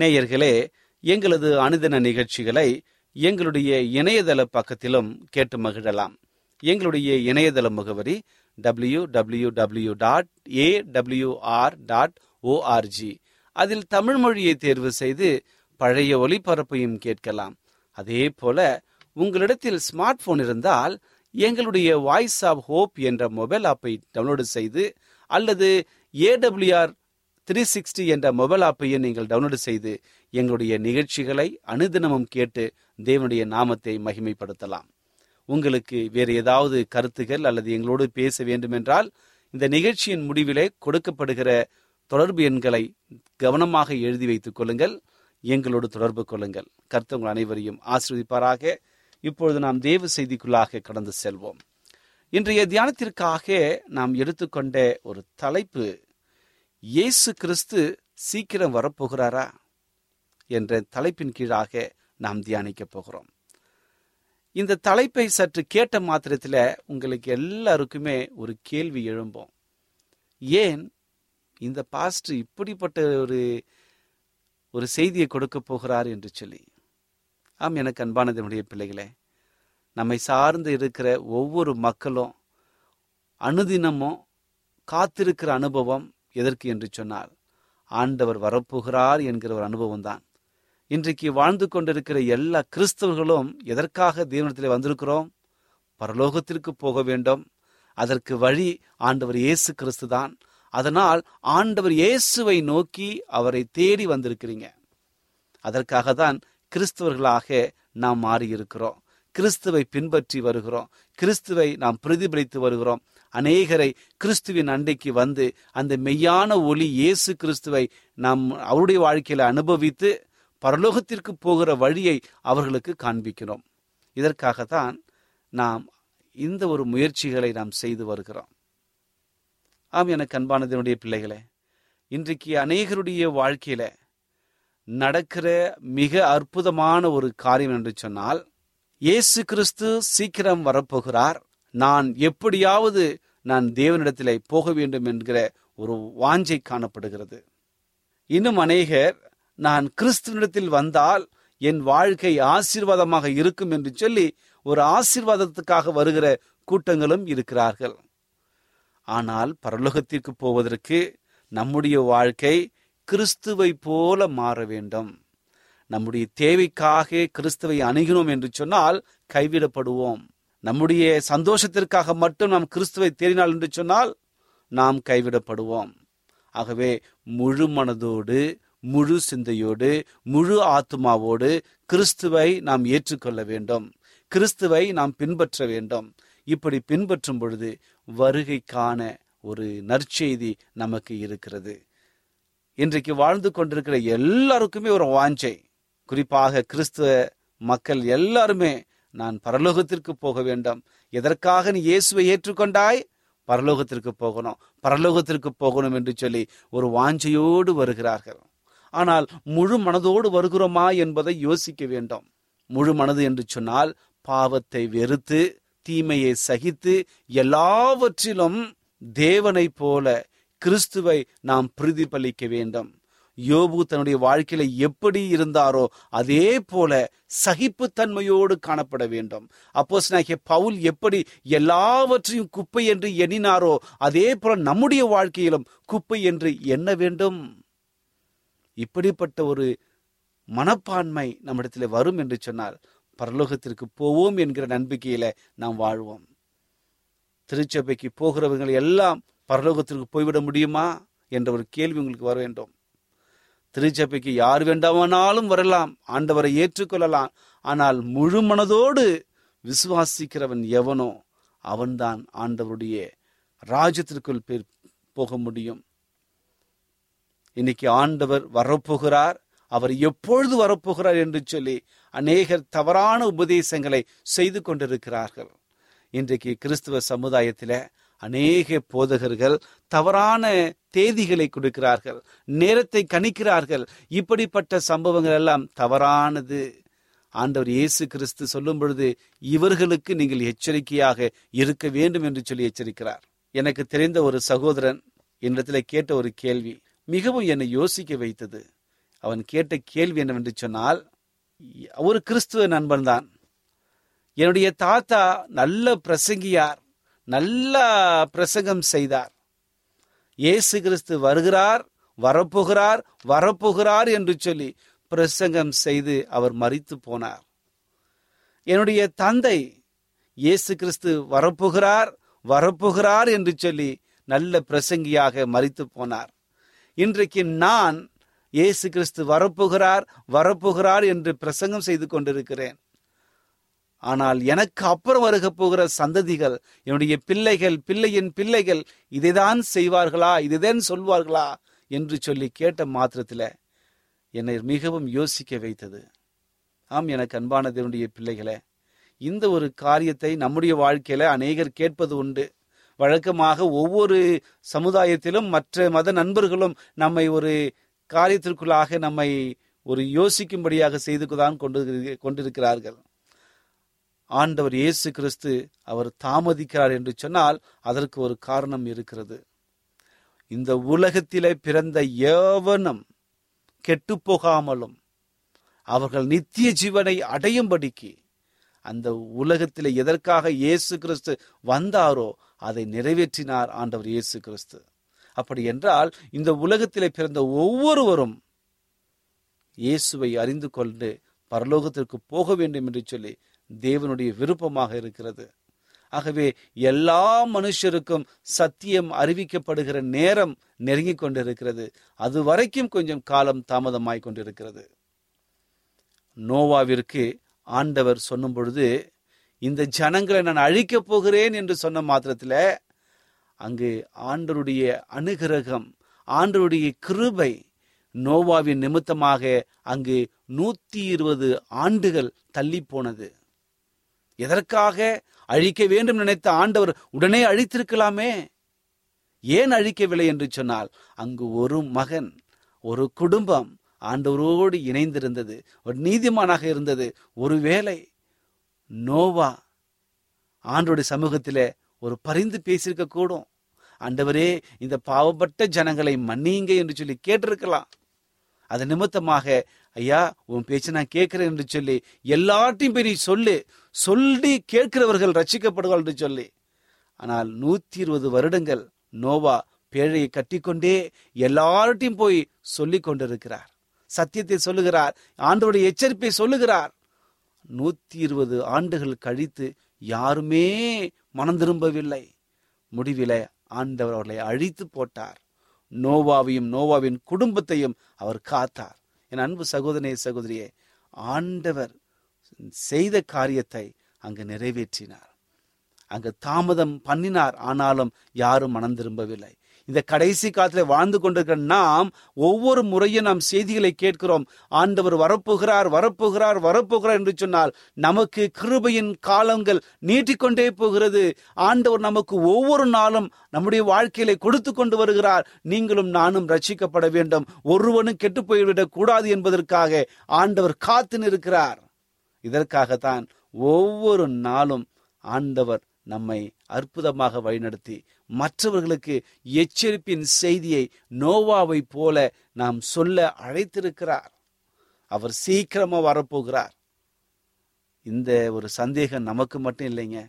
நேயர்களே எங்களது அனுதின நிகழ்ச்சிகளை எங்களுடைய இணையதள பக்கத்திலும் கேட்டு மகிழலாம். எங்களுடைய இணையதள முகவரி W W W dot A WR dot ORG அதில் தமிழ் மொழியை தேர்வு செய்து பழைய ஒளிபரப்பையும் கேட்கலாம். அதே போல உங்களிடத்தில் ஸ்மார்ட் போன் இருந்தால் எங்களுடைய வாய்ஸ் ஆஃப் ஹோப் என்ற மொபைல் ஆப்பை டவுன்லோடு செய்து அல்லது ஏடபிள்யூஆர் த்ரீ சிக்ஸ்டி என்ற மொபைல் ஆப்பையும் நீங்கள் டவுன்லோடு செய்து எங்களுடைய நிகழ்ச்சிகளை அனுதினமும் கேட்டு தேவனுடைய நாமத்தை மகிமைப்படுத்தலாம். உங்களுக்கு வேறு ஏதாவது கருத்துகள் அல்லது எங்களோடு பேச வேண்டுமென்றால் இந்த நிகழ்ச்சியின் முடிவிலே கொடுக்கப்படுகிற தொடர்பு எண்களை கவனமாக எழுதி வைத்துக் கொள்ளுங்கள். எங்களோடு தொடர்பு கொள்ளுங்கள். கர்த்தவங்கள் அனைவரையும் ஆசிர்வதிப்பாராக. இப்பொழுது நாம் தேவ செய்திக்குள்ளாக கடந்து செல்வோம். இன்றைய தியானத்திற்காக நாம் எடுத்துக்கொண்ட ஒரு தலைப்பு இயேசு கிறிஸ்து சீக்கிரம் வரப்போகிறாரா என்ற தலைப்பின் கீழாக நாம் தியானிக்க போகிறோம். இந்த தலைப்பை சற்று கேட்ட மாத்திரத்தில் உங்களுக்கு எல்லாருக்குமே ஒரு கேள்வி எழும்போம். ஏன் இந்த பாஸ்ட் இப்படிப்பட்ட ஒரு ஒரு செய்தியை கொடுக்க போகிறார் என்று சொல்லி? ஆம் எனக்கு அன்பானதனுடைய பிள்ளைகளே நம்மை சார்ந்து இருக்கிற ஒவ்வொரு மக்களும் அனுதினமும் காத்திருக்கிற அனுபவம் எதற்கு என்று சொன்னால் ஆண்டவர் வரப்போகிறார் என்கிற ஒரு அனுபவம் தான். இன்றைக்கு வாழ்ந்து கொண்டிருக்கிற எல்லா கிறிஸ்தவர்களும் எதற்காக தேவனத்தில் வந்திருக்கிறோம்? பரலோகத்திற்கு போக வேண்டும். அதற்கு வழி ஆண்டவர் இயேசு கிறிஸ்து தான். அதனால் ஆண்டவர் இயேசுவை நோக்கி அவரை தேடி வந்திருக்கிறீங்க. அதற்காக தான் கிறிஸ்தவர்களாக நாம் மாறியிருக்கிறோம். கிறிஸ்துவை பின்பற்றி வருகிறோம். கிறிஸ்துவை நாம் பிரதிபலித்து வருகிறோம். அநேகரை கிறிஸ்துவின் அண்டைக்கு வந்து அந்த மெய்யான ஒளி இயேசு கிறிஸ்துவை நாம் அவருடைய வாழ்க்கையில் அனுபவித்து பரலோகத்திற்கு போகிற வழியை அவர்களுக்கு காண்பிக்கிறோம். இதற்காகத்தான் நாம் இந்த ஒரு முயற்சிகளை நாம் செய்து வருகிறோம். ஆம் எனக்கு அன்பானதனுடைய பிள்ளைகளே இன்றைக்கு அநேகருடைய வாழ்க்கையில நடக்கிற மிக அற்புதமான ஒரு காரியம் என்று சொன்னால் இயேசு கிறிஸ்து சீக்கிரம் வரப்போகிறார். நான் எப்படியாவது நான் தேவனிடத்திலே போக வேண்டும் என்கிற ஒரு வாஞ்சை காணப்படுகிறது. இன்னும் அநேகர் நான் கிறிஸ்துவனிடத்தில் வந்தால் என் வாழ்க்கை ஆசீர்வாதமாக இருக்கும் என்று சொல்லி ஒரு ஆசீர்வாதத்துக்காக வருகிற கூட்டங்களும் இருக்கிறார்கள். ஆனால் பரலோகத்திற்கு போவதற்கு நம்முடைய வாழ்க்கை கிறிஸ்துவை போல மாற வேண்டும். நம்முடைய தேவைக்காக கிறிஸ்துவை அணுகினோம் என்று சொன்னால் கைவிடப்படுவோம். நம்முடைய சந்தோஷத்திற்காக மட்டும் நாம் கிறிஸ்துவை தேடினால் என்று சொன்னால் நாம் கைவிடப்படுவோம். ஆகவே முழு மனதோடு முழு சிந்தையோடு முழு ஆத்மாவோடு கிறிஸ்துவை நாம் ஏற்றுக்கொள்ள வேண்டும். கிறிஸ்துவை நாம் பின்பற்ற வேண்டும். இப்படி பின்பற்றும் பொழுது வருகைக்கான ஒரு நற்செய்தி நமக்கு இருக்கிறது. இன்றைக்கு வாழ்ந்து கொண்டிருக்கிற எல்லாருக்குமே ஒரு வாஞ்சை. குறிப்பாக கிறிஸ்துவ மக்கள் எல்லாருமே நான் பரலோகத்திற்கு போக வேண்டும். எதற்காக நீ இயேசுவை ஏற்றுக்கொண்டாய்? பரலோகத்திற்கு போகணும். பரலோகத்திற்கு போகணும் என்று சொல்லி ஒரு வாஞ்சையோடு வருகிறார்கள். ஆனால் முழு மனதோடு வருகிறோமா என்பதை யோசிக்க வேண்டும். முழு மனது என்று சொன்னால் பாவத்தை வெறுத்து தீமையை சகித்து எல்லாவற்றிலும் தேவனைப் போல கிறிஸ்துவை நாம் பிரதிபலிக்க வேண்டும். யோபு தன்னுடைய வாழ்க்கையில எப்படி இருந்தாரோ அதே போல சகிப்புத்தன்மையோடு காணப்பட வேண்டும். அப்போ பவுல் எப்படி எல்லாவற்றையும் குப்பை என்று எண்ணினாரோ அதே போல நம்முடைய வாழ்க்கையிலும் குப்பை என்று எண்ண வேண்டும். இப்படிப்பட்ட ஒரு மனப்பான்மை நம்மிடத்தில் வரும் என்று சொன்னால் பரலோகத்திற்கு போவோம் என்கிற நம்பிக்கையில நாம் வாழ்வோம். திருச்சபைக்கு போகிறவர்கள் எல்லாம் பரலோகத்திற்கு போய்விட முடியுமா என்ற ஒரு கேள்வி உங்களுக்கு வர வேண்டும். திருச்சபைக்கு யார் வேண்டாமனாலும் வரலாம் ஆண்டவரை ஏற்றுக்கொள்ளலாம். ஆனால் முழு மனதோடு விசுவாசிக்கிறவன் எவனோ அவன்தான் ஆண்டவருடைய ராஜ்யத்திற்குள் போக முடியும். இன்னைக்கு ஆண்டவர் வரப்போகிறார். அவர் எப்பொழுது வரப்போகிறார் என்று சொல்லி அநேகர் தவறான உபதேசங்களை செய்து கொண்டிருக்கிறார்கள். இன்றைக்கு கிறிஸ்துவ சமுதாயத்தில் அநேக போதகர்கள் தவறான தேதிகளை கொடுக்கிறார்கள் நேரத்தை கணிக்கிறார்கள். இப்படிப்பட்ட சம்பவங்கள் எல்லாம் தவறானது. ஆண்டவர் இயேசு கிறிஸ்து சொல்லும் பொழுது இவர்களுக்கு நீங்கள் எச்சரிக்கையாக இருக்க வேண்டும் என்று சொல்லி எச்சரிக்கிறார். எனக்கு தெரிந்த ஒரு சகோதரன் என்னிடத்தில் கேட்ட ஒரு கேள்வி மிகவும் என்னை யோசிக்க வைத்தது. அவன் கேட்ட கேள்வி என்னவென்று சொன்னால் ஒரு கிறிஸ்துவ நண்பன் தான் என்னுடைய தாத்தா நல்ல பிரசங்கியார். நல்லா பிரசங்கம் செய்தார். இயேசு கிறிஸ்து வருகிறார் வரப்போகிறார் வரப்போகிறார் என்று சொல்லி பிரசங்கம் செய்து அவர் மறித்து போனார். என்னுடைய தந்தை இயேசு கிறிஸ்து வரப்போகிறார் வரப்போகிறார் என்று சொல்லி நல்ல பிரசங்கியாக மறித்து போனார். இன்றைக்கு நான் இயேசு கிறிஸ்து வரப்போகிறார் வரப்போகிறார் என்று பிரசங்கம் செய்து கொண்டிருக்கிறேன். ஆனால் எனக்கு அப்புறம் வருக போகிற சந்ததிகள் என்னுடைய பிள்ளைகள் பிள்ளையின் பிள்ளைகள் இதைதான் செய்வார்களா இதைதான் சொல்வார்களா என்று சொல்லி கேட்ட மாத்திரத்தில் என்னை மிகவும் யோசிக்க வைத்தது. ஆம் எனக்கு அன்பான தேவனுடைய பிள்ளைகளே இந்த ஒரு காரியத்தை நம்முடைய வாழ்க்கையில அநேகர் கேட்பது உண்டு. வழக்கமாக ஒவ்வொரு சமுதாயத்திலும் மற்ற மத நண்பர்களும் நம்மை ஒரு காரியத்திற்குள்ளாக நம்மை ஒரு யோசிக்கும்படியாக செய்து தான் கொண்டு கொண்டிருக்கிறார்கள். ஆண்டவர் இயேசு கிறிஸ்து அவர் தாமதிக்கிறார் என்று சொன்னால் அதற்கு ஒரு காரணம் இருக்கிறது. இந்த உலகத்திலே பிறந்த ஏவனும் கெட்டு போகாமலும் அவர்கள் நித்திய ஜீவனை அடையும்படிக்கு அந்த உலகத்திலே எதற்காக இயேசு கிறிஸ்து வந்தாரோ அதை நிறைவேற்றினார் ஆண்டவர் இயேசு கிறிஸ்து. அப்படி என்றால் இந்த உலகத்திலே பிறந்த ஒவ்வொருவரும் இயேசுவை அறிந்து கொண்டு பரலோகத்திற்கு போக வேண்டும் என்று சொல்லி தேவனுடைய விருப்பமாக இருக்கிறது. ஆகவே எல்லா மனுஷருக்கும் சத்தியம் அறிவிக்கப்படுகிற நேரம் நெருங்கி கொண்டிருக்கிறது. அது வரைக்கும் கொஞ்சம் காலம் தாமதமாய் கொண்டிருக்கிறது. நோவாவிற்கு ஆண்டவர் சொன்னும் பொழுது இந்த ஜனங்களை நான் அழிக்கப் போகிறேன் என்று சொன்ன மாத்திரத்தில் அங்கு ஆண்டருடைய அனுகிரகம் ஆண்டருடைய கிருபை நோவாவின் நிமித்தமாக அங்கு நூத்தி இருபது ஆண்டுகள் தள்ளி போனது. எதற்காக அழிக்க வேண்டும் நினைத்த ஆண்டவர் உடனே அழித்திருக்கலாமே? ஏன் அழிக்கவில்லை என்று சொன்னால் அங்கு ஒரு மகன் ஒரு குடும்பம் ஆண்டவரோடு இணைந்திருந்தது ஒரு நீதிமானாக இருந்தது. ஒருவேளை நோவா ஆண்டோடைய சமூகத்தில் ஒரு பரிந்து பேசியிருக்க கூடும் ஆண்டவரே இந்த பாவப்பட்ட ஜனங்களை மன்னியுங்க என்று சொல்லி கேட்டிருக்கலாம். அது நிமித்தமாக ஐயா உன் பேச்சு நான் கேட்கிறேன் என்று சொல்லி எல்லாட்டையும் போய் நீ சொல்லு. சொல்லி கேட்கிறவர்கள் ரட்சிக்கப்படுவார்கள் என்று சொல்லி. ஆனால் நூத்தி இருபது வருடங்கள் நோவா பேழையை கட்டிக்கொண்டே எல்லார்ட்டையும் போய் சொல்லி கொண்டிருக்கிறார். சத்தியத்தை சொல்லுகிறார். ஆண்டோடைய எச்சரிப்பை சொல்லுகிறார். நூத்தி இருபது ஆண்டுகள் கழித்து யாருமே மனம் திரும்பவில்லை. முடிவில ஆண்டவர் அவர்களை அழித்து போட்டார். நோவாவையும் நோவாவின் குடும்பத்தையும் அவர் காத்தார். என் அன்பு சகோதரனே சகோதரியே ஆண்டவர் செய்த காரியத்தை அங்கு நிறைவேற்றினார். அங்கு தாமதம் பண்ணினார் ஆனாலும் யாரும் மனம் திரும்பவில்லை. இந்த கடைசி காலத்துல வாழ்ந்து கொண்டிருக்கிற நாம் ஒவ்வொரு முறையும் நாம் செய்திகளை கேட்கிறோம். ஆண்டவர் வரப்போகிறார் வரப்போகிறார் வரப்போகிறார் என்று சொன்னால் நமக்கு கிருபையின் காலங்கள் நீட்டிக்கொண்டே போகிறது. ஆண்டவர் நமக்கு ஒவ்வொரு நாளும் நம்முடைய வாழ்க்கையில கொடுத்து கொண்டு வருகிறார். நீங்களும் நானும் ரட்சிக்கப்பட வேண்டும். ஒருவனும் கெட்டு போய்விடக் கூடாது என்பதற்காக ஆண்டவர் காத்து நிற்கிறார். இதற்காகத்தான் ஒவ்வொரு நாளும் ஆண்டவர் நம்மை அற்புதமாக வழிநடத்தி மற்றவர்களுக்கு எச்சரிப்பின் செய்தியை நோவாவை போல நாம் சொல்ல அழைத்திருக்கிறார். அவர் சீக்கிரமா வரப்போகிறார். இந்த ஒரு சந்தேகம் நமக்கு மட்டும் இல்லைங்க.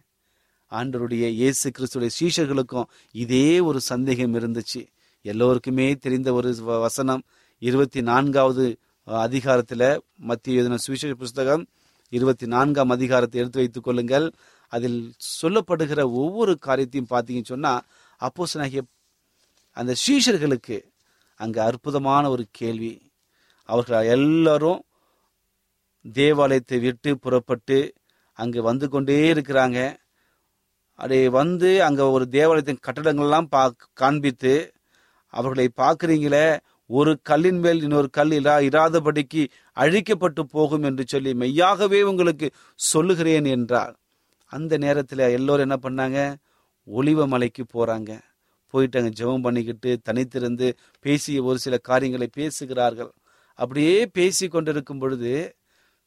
ஆண்டருடைய இயேசு கிறிஸ்துடைய சீஷர்களுக்கும் இதே ஒரு சந்தேகம் இருந்துச்சு. எல்லோருக்குமே தெரிந்த ஒரு வசனம். இருபத்தி நான்காவது அதிகாரத்தில் மத்திய எழுதின சுவிசேஷ புஸ்தகம். இருபத்தி நான்காம் அதிகாரத்தை எடுத்து வைத்துக் கொள்ளுங்கள். அதில் சொல்லப்படுகிற ஒவ்வொரு காரியத்தையும் பார்த்தீங்கன்னு சொன்னால் அப்போஸ் அந்த சீஷர்களுக்கு அங்கே அற்புதமான ஒரு கேள்வி. அவர்கள் எல்லாரும் தேவாலயத்தை விட்டு புறப்பட்டு அங்கே வந்து கொண்டே இருக்கிறாங்க. அப்படி வந்து அங்கே ஒரு தேவாலயத்தின் கட்டடங்கள்லாம் பா காண்பித்து அவர்களை பார்க்குறீங்களே ஒரு கல்லின் மேல் இன்னொரு கல் இரா இராதபடிக்கு அழிக்கப்பட்டு போகும் என்று சொல்லி மெய்யாகவே உங்களுக்கு சொல்லுகிறேன் என்றார். அந்த நேரத்தில் எல்லோரும் என்ன பண்ணாங்க? ஒளிவ மலைக்கு போகிறாங்க போயிட்டு அங்கே ஜெபம் பண்ணிக்கிட்டு தனித்திருந்து பேசிய ஒரு சில காரியங்களை பேசுகிறார்கள். அப்படியே பேசி கொண்டிருக்கும் பொழுது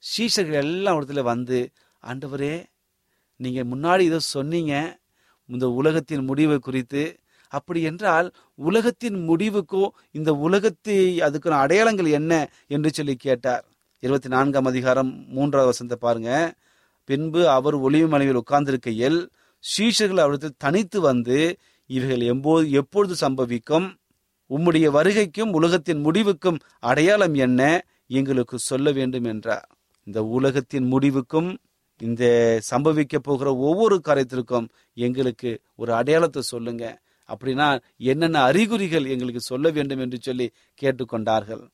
சீஷர்கள் எல்லாம் இடத்துல வந்து ஆண்டவரே நீங்கள் முன்னாடி இதை சொன்னீங்க. இந்த உலகத்தின் முடிவை குறித்து. அப்படி என்றால் உலகத்தின் முடிவுக்கோ இந்த உலகத்தை அதுக்கான அடையாளங்கள் என்ன? என்று சொல்லி கேட்டார். இருபத்தி நான்காம் அதிகாரம் மூன்றாவது வசந்த பாருங்கள் பின்பு அவர் ஒளிவு மனைவில் உட்கார்ந்திருக்கையில் சீஷர்கள் அவரிடத்தில் தனித்து வந்து இவைகள் எம்போது எப்பொழுது சம்பவிக்கும்? உம்முடைய வருகைக்கும் உலகத்தின் முடிவுக்கும் அடையாளம் என்ன? எங்களுக்கு சொல்ல வேண்டும் என்றார். இந்த உலகத்தின் முடிவுக்கும் இந்த சம்பவிக்க போகிற ஒவ்வொரு காரியத்திற்கும் எங்களுக்கு ஒரு அடையாளத்தை சொல்லுங்க. அப்படின்னா என்னென்ன அறிகுறிகள் எங்களுக்கு சொல்ல வேண்டும் என்று சொல்லி கேட்டுக்கொண்டார்கள்.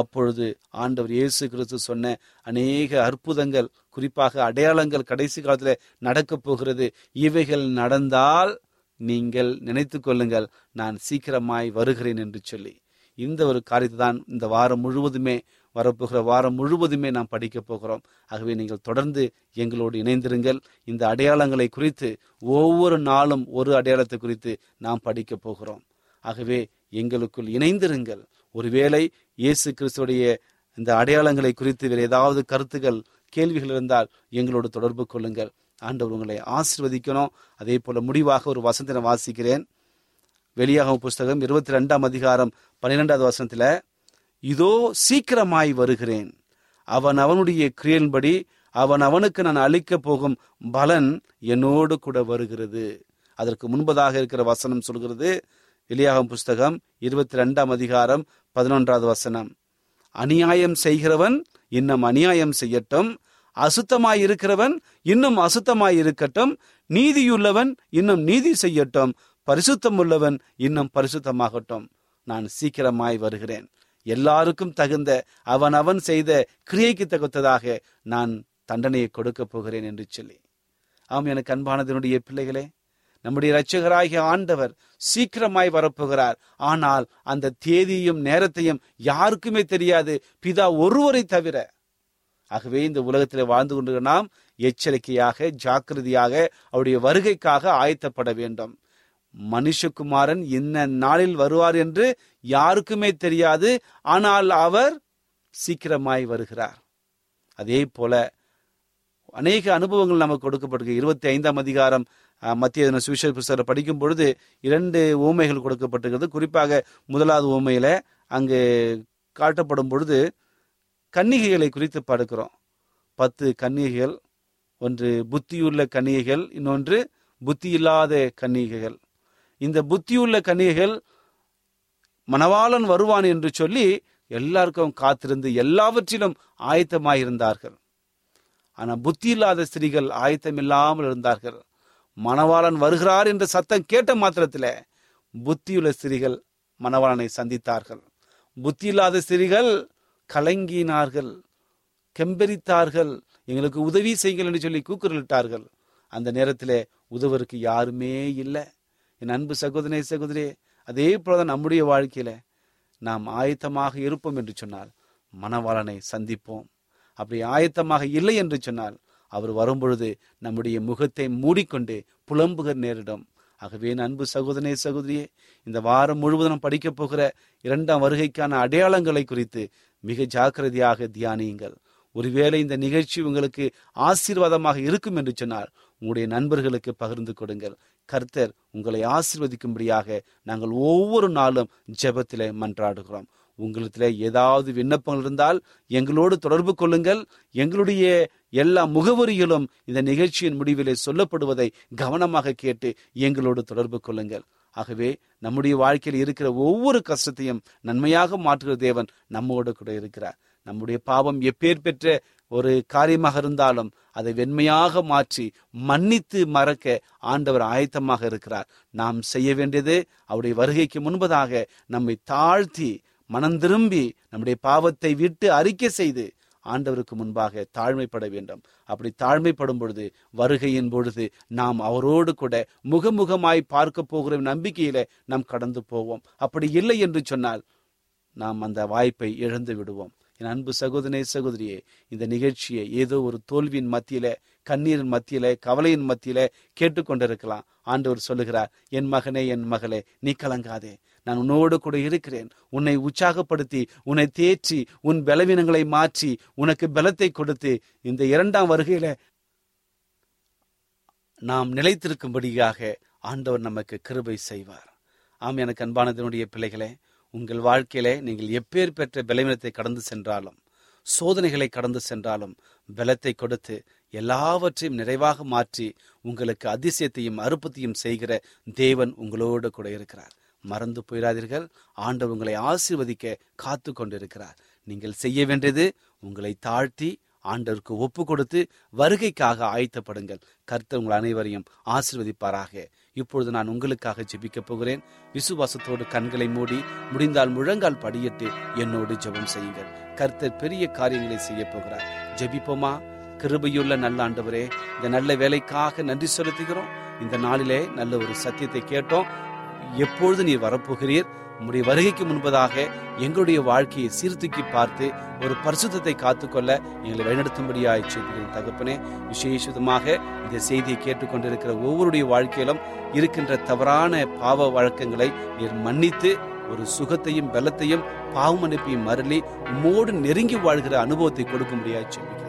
அப்பொழுது ஆண்டவர் இயேசு கிறிஸ்து சொன்ன அநேக அற்புதங்கள் குறிப்பாக அடையாளங்கள் கடைசி காலத்தில் நடக்கப் போகிறது. இவைகள் நடந்தால் நீங்கள் நினைத்து கொள்ளுங்கள் நான் சீக்கிரமாய் வருகிறேன் என்று சொல்லி. இந்த ஒரு காரியத்தை தான் இந்த வாரம் முழுவதுமே வரப்போகிற வாரம் முழுவதுமே நாம் படிக்க போகிறோம். ஆகவே நீங்கள் தொடர்ந்து எங்களோடு இணைந்திருங்கள். இந்த அடையாளங்களை குறித்து ஒவ்வொரு நாளும் ஒரு அடையாளத்தை குறித்து நாம் படிக்க போகிறோம். ஆகவே எங்களுக்குள் இணைந்திருங்கள். ஒருவேளை இயேசு கிறிஸ்துடைய இந்த அடையாளங்களை குறித்து வேறு ஏதாவது கருத்துகள் கேள்விகள் இருந்தால் எங்களோடு தொடர்பு கொள்ளுங்கள். ஆண்டவர் உங்களை ஆசிர்வதிக்கணும். அதே போல முடிவாக ஒரு வசந்தின வாசிக்கிறேன். வெளியாகும் புஸ்தகம் இருபத்தி ரெண்டாம் அதிகாரம் பன்னிரெண்டாவது வசனத்தில் இதோ சீக்கிரமாய் வருகிறேன். அவன் அவனுடைய கிரியன்படி அவன் அவனுக்கு நான் அளிக்க போகும் பலன் என்னோடு கூட வருகிறது. அதற்கு முன்பதாக இருக்கிற வசனம் சொல்கிறது வெளியாகும் புஸ்தகம் இருபத்தி ரெண்டாம் அதிகாரம் பதினொன்றாவது வசனம். அநியாயம் செய்கிறவன் இன்னும் அநியாயம் செய்யட்டும். அசுத்தமாய் இருக்கிறவன் இன்னும் அசுத்தமாய் இருக்கட்டும் நீதியுள்ளவன் இன்னும் நீதி செய்யட்டும். பரிசுத்தம் உள்ளவன் இன்னும் பரிசுத்தமாகட்டும். நான் சீக்கிரமாய் வருகிறேன். எல்லாருக்கும் தகுந்த அவன் அவன் செய்த கிரியைக்கு தகுத்ததாக நான் தண்டனையை கொடுக்க போகிறேன் என்று சொல்லி. ஆம் எனக்கு அன்பானதனுடைய பிள்ளைகளே நம்முடைய இரட்சகராகிய ஆண்டவர் சீக்கிரமாய் வரப்போகிறார். ஆனால் அந்த தேதியும் நேரத்தையும் யாருக்குமே தெரியாது. பிதா ஒருவரை தவிர. ஆகவே இந்த உலகத்தில் வாழ்ந்து கொண்டு நாம் எச்சரிக்கையாக ஜாக்கிரதையாக அவருடைய வருகைக்காக ஆயத்தப்பட வேண்டும். மனுஷகுமாரன் என்ன நாளில் வருவார் என்று யாருக்குமே தெரியாது. ஆனால் அவர் சீக்கிரமாய் வருகிறார். அதே போல அநேக அனுபவங்கள் நமக்கு கொடுக்கப்படுகிறது இருபத்தி ஐந்தாம் அதிகாரம் மத்திய சுவிசேஷ புஸ்தகத்தை படிக்கும் பொழுது இரண்டு ஊமைகள் கொடுக்கப்பட்டிருக்கிறது. குறிப்பாக முதலாவது ஊமையில் அங்கு காட்டப்படும் பொழுது கன்னிகைகளை குறித்து படுக்கிறோம் பத்து கன்னிகைகள் ஒன்று புத்தியுள்ள கன்னிகைகள் இன்னொன்று புத்தி இல்லாத கன்னிகைகள். இந்த புத்தியுள்ள கன்னிகைகள் மணவாளன் வருவான் என்று சொல்லி எல்லாருக்கும் காத்திருந்து எல்லாவற்றிலும் ஆயத்தமாயிருந்தார்கள். ஆனால் புத்தி இல்லாத ஸ்திரீகள் ஆயத்தம் இல்லாமல் இருந்தார்கள். மணவாளன் வருகிறார் என்ற சத்தம் கேட்ட மாத்திரத்தில் புத்தியுள்ள ஸ்திரீகள் மணவாளனை சந்தித்தார்கள். புத்தி இல்லாத ஸ்திரீகள் கலங்கினார்கள் கெம்பெரித்தார்கள் எங்களுக்கு உதவி செய்யுங்கள் என்று சொல்லி கூக்குரலிட்டார்கள். அந்த நேரத்தில் உதவருக்கு யாருமே இல்லை. என் அன்பு சகோதரே சகோதரே அதே போலதான் நம்முடைய வாழ்க்கையில நாம் ஆயத்தமாக இருப்போம் என்று சொன்னால் மணவாளனை சந்திப்போம். அப்படி ஆயத்தமாக இல்லை என்று சொன்னால் அவர் வரும்பொழுது நம்முடைய முகத்தை மூடிக்கொண்டு புலம்புகிற நேரிடும் ஆகவே அன்பு சகோதரனே சகோதரியே இந்த வாரம் முழுவதும் படிக்கப் போகிற இரண்டாம் வருகைக்கான அடையாளங்களை குறித்து மிக ஜாக்கிரதையாக தியானியுங்கள். ஒருவேளை இந்த நிகழ்ச்சி உங்களுக்கு ஆசீர்வாதமாக இருக்கும் என்று சொன்னால் உங்களுடைய நண்பர்களுக்கு பகிர்ந்து கொடுங்கள். கர்த்தர் உங்களை ஆசிர்வதிக்கும்படியாக நாங்கள் ஒவ்வொரு நாளும் ஜெபத்திலே மன்றாடுகிறோம். உங்களிடத்தில் ஏதாவது விண்ணப்பங்கள் இருந்தால் எங்களோடு தொடர்பு கொள்ளுங்கள். எங்களுடைய எல்லா முகவரிகளும் இந்த நிகழ்ச்சியின் முடிவிலே சொல்லப்படுவதை கவனமாக கேட்டு எங்களோடு தொடர்பு கொள்ளுங்கள். ஆகவே நம்முடைய வாழ்க்கையில் இருக்கிற ஒவ்வொரு கஷ்டத்தையும் நன்மையாக மாற்றுகிற தேவன் நம்மோடு கூட இருக்கிறார். நம்முடைய பாவம் எப்பேர் பெற்ற ஒரு காரியமாக இருந்தாலும் அதை வெண்மையாக மாற்றி மன்னித்து மறக்க ஆண்டவர் ஆயத்தமாக இருக்கிறார். நாம் செய்ய வேண்டியது அவருடைய வருகைக்கு முன்பதாக நம்மை தாழ்த்தி மனம் திரும்பி நம்முடைய பாவத்தை விட்டு அறிக்கை செய்து ஆண்டவருக்கு முன்பாக தாழ்மைப்பட வேண்டும். அப்படி தாழ்மைப்படும் பொழுது வருகையின் பொழுது நாம் அவரோடு கூட முகமுகமாய் பார்க்க போகிற நம்பிக்கையில நாம் கடந்து போவோம். அப்படி இல்லை என்று சொன்னால் நாம் அந்த வாய்ப்பை இழந்து விடுவோம். என் அன்பு சகோதரே சகோதரியே இந்த நிகழ்ச்சியை ஏதோ ஒரு தோல்வியின் மத்தியில கண்ணீரின் மத்தியில கவலையின் மத்தியில கேட்டுக்கொண்டிருக்கலாம். ஆண்டவர் சொல்லுகிறார் என் மகனே என் மகளே நீ கலங்காதே. நான் உன்னோடு கூட இருக்கிறேன். உன்னை உற்சாகப்படுத்தி உன்னை தேற்றி உன் பலவீனங்களை மாற்றி உனக்கு பலத்தை கொடுத்து இந்த இரண்டாம் வருகையில நாம் நிலைத்திருக்கும்படியாக ஆண்டவர் நமக்கு கிருபை செய்வார். ஆம் எனக்கு அன்பானதனுடைய பிள்ளைகளே உங்கள் வாழ்க்கையிலே நீங்கள் எப்பேர் பெற்ற பலவீனத்தை கடந்து சென்றாலும் சோதனைகளை கடந்து சென்றாலும் பலத்தை கொடுத்து எல்லாவற்றையும் நிறைவாக மாற்றி உங்களுக்கு அதிசயத்தையும் அற்புத்தையும் செய்கிற தேவன் உங்களோடு கூட இருக்கிறார். மறந்து போயிடாதீர்கள். ஆண்டவர் உங்களை ஆசீர்வதிக்க காத்து கொண்டிருக்கிறார். நீங்கள் செய்ய வேண்டியது உங்களை தாழ்த்தி ஆண்டவருக்கு ஒப்பு கொடுத்து வருகைக்காக ஆயத்தப்படுங்கள். கர்த்தர் உங்கள் அனைவரையும் ஆசிர்வதிப்பாராக. இப்பொழுது நான் உங்களுக்காக ஜெபிக்கப் போகிறேன். விசுவாசத்தோடு கண்களை மூடி முடிந்தால் முழங்கால் படியிட்டு என்னோடு ஜெபம் செய்யுங்கள். கர்த்தர் பெரிய காரியங்களை செய்ய போகிறார். ஜெபிப்போமா? கிருபையுள்ள நல்ல ஆண்டவரே இந்த நல்ல வேலைக்காக நன்றி செலுத்துகிறோம். இந்த நாளிலே நல்ல ஒரு சத்தியத்தை கேட்டோம். எப்பொழுது நீர் வரப்போகிறீர்? உம்முடைய வருகைக்கு முன்பதாக எங்களுடைய வாழ்க்கையை சீர்தூக்கி பார்த்து ஒரு பரிசுத்தத்தை காத்துக்கொள்ள எங்களை வழிநடத்தும்படியாய் செய்கிறேன் தகப்பனே. விசேஷமாக இந்த செய்தியை கேட்டுக்கொண்டிருக்கிற ஒவ்வொருடைய வாழ்க்கையிலும் இருக்கின்ற தவறான பாவ வழக்கங்களை நீர் மன்னித்து ஒரு சுகத்தையும் பலத்தையும் பாவமனுப்பையும் மரளி உம்மோடு நெருங்கி வாழ்கிற அனுபவத்தை கொடுக்க முடியாது சொல்கிறேன்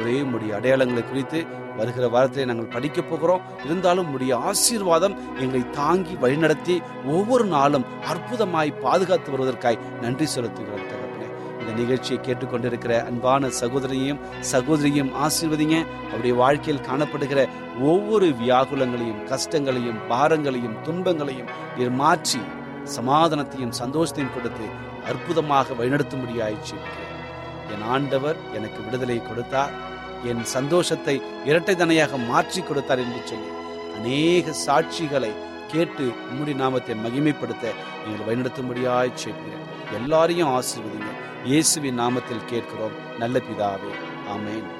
ஒரே முடி அடையாளங்களை குறித்து வருகிற வாரத்திலே நாங்கள் படிக்க போகிறோம். இருந்தாலும் உம்முடைய ஆசீர்வாதம் எங்களை தாங்கி வழிநடத்தி ஒவ்வொரு நாளும் அற்புதமாய் பாதுகாத்து வருவதற்காய் நன்றி செலுத்துகிறோம் தகப்பனே. இந்த நிகழ்ச்சியை கேட்டுக்கொண்டிருக்கிற அன்பான சகோதரியையும் சகோதரியும் ஆசீர்வதிங்க. அவருடைய வாழ்க்கையில் காணப்படுகிற ஒவ்வொரு வியாகுலங்களையும் கஷ்டங்களையும் பாரங்களையும் துன்பங்களையும் நீர் மாற்றி சமாதானத்தையும் சந்தோஷத்தையும் கொடுத்து அற்புதமாக வழிநடத்தும்படியாயிற்று என் ஆண்டவர் எனக்கு விடுதலை கொடுத்தார். என் சந்தோஷத்தை இரட்டை தனையாக மாற்றி கொடுத்தார் என்று சொல்லி அநேக சாட்சிகளை கேட்டு உம்முடைய நாமத்தை மகிமைப்படுத்த நீங்கள் வழிநடத்தும்படியாய் செய்கிறேன். எல்லாரையும் ஆசிர்வதிங்க இயேசுவின் நாமத்தில் கேட்கிறோம். நல்ல பிதாவே. ஆமேன்.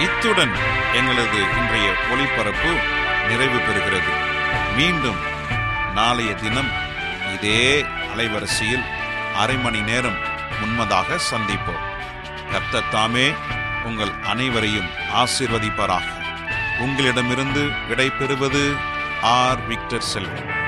இத்துடன் எங்களது இன்றைய ஒளிபரப்பு நிறைவு பெறுகிறது. மீண்டும் நாளைய தினம் இதே அலைவரிசையில் அரை மணி நேரம் முன்மதாக சந்திப்போம். கர்த்தர் தாமே உங்கள் அனைவரையும் ஆசிர்வதிப்பாராக. உங்களிடமிருந்து விடை பெறுவது ஆர். விக்டர் செல்வன்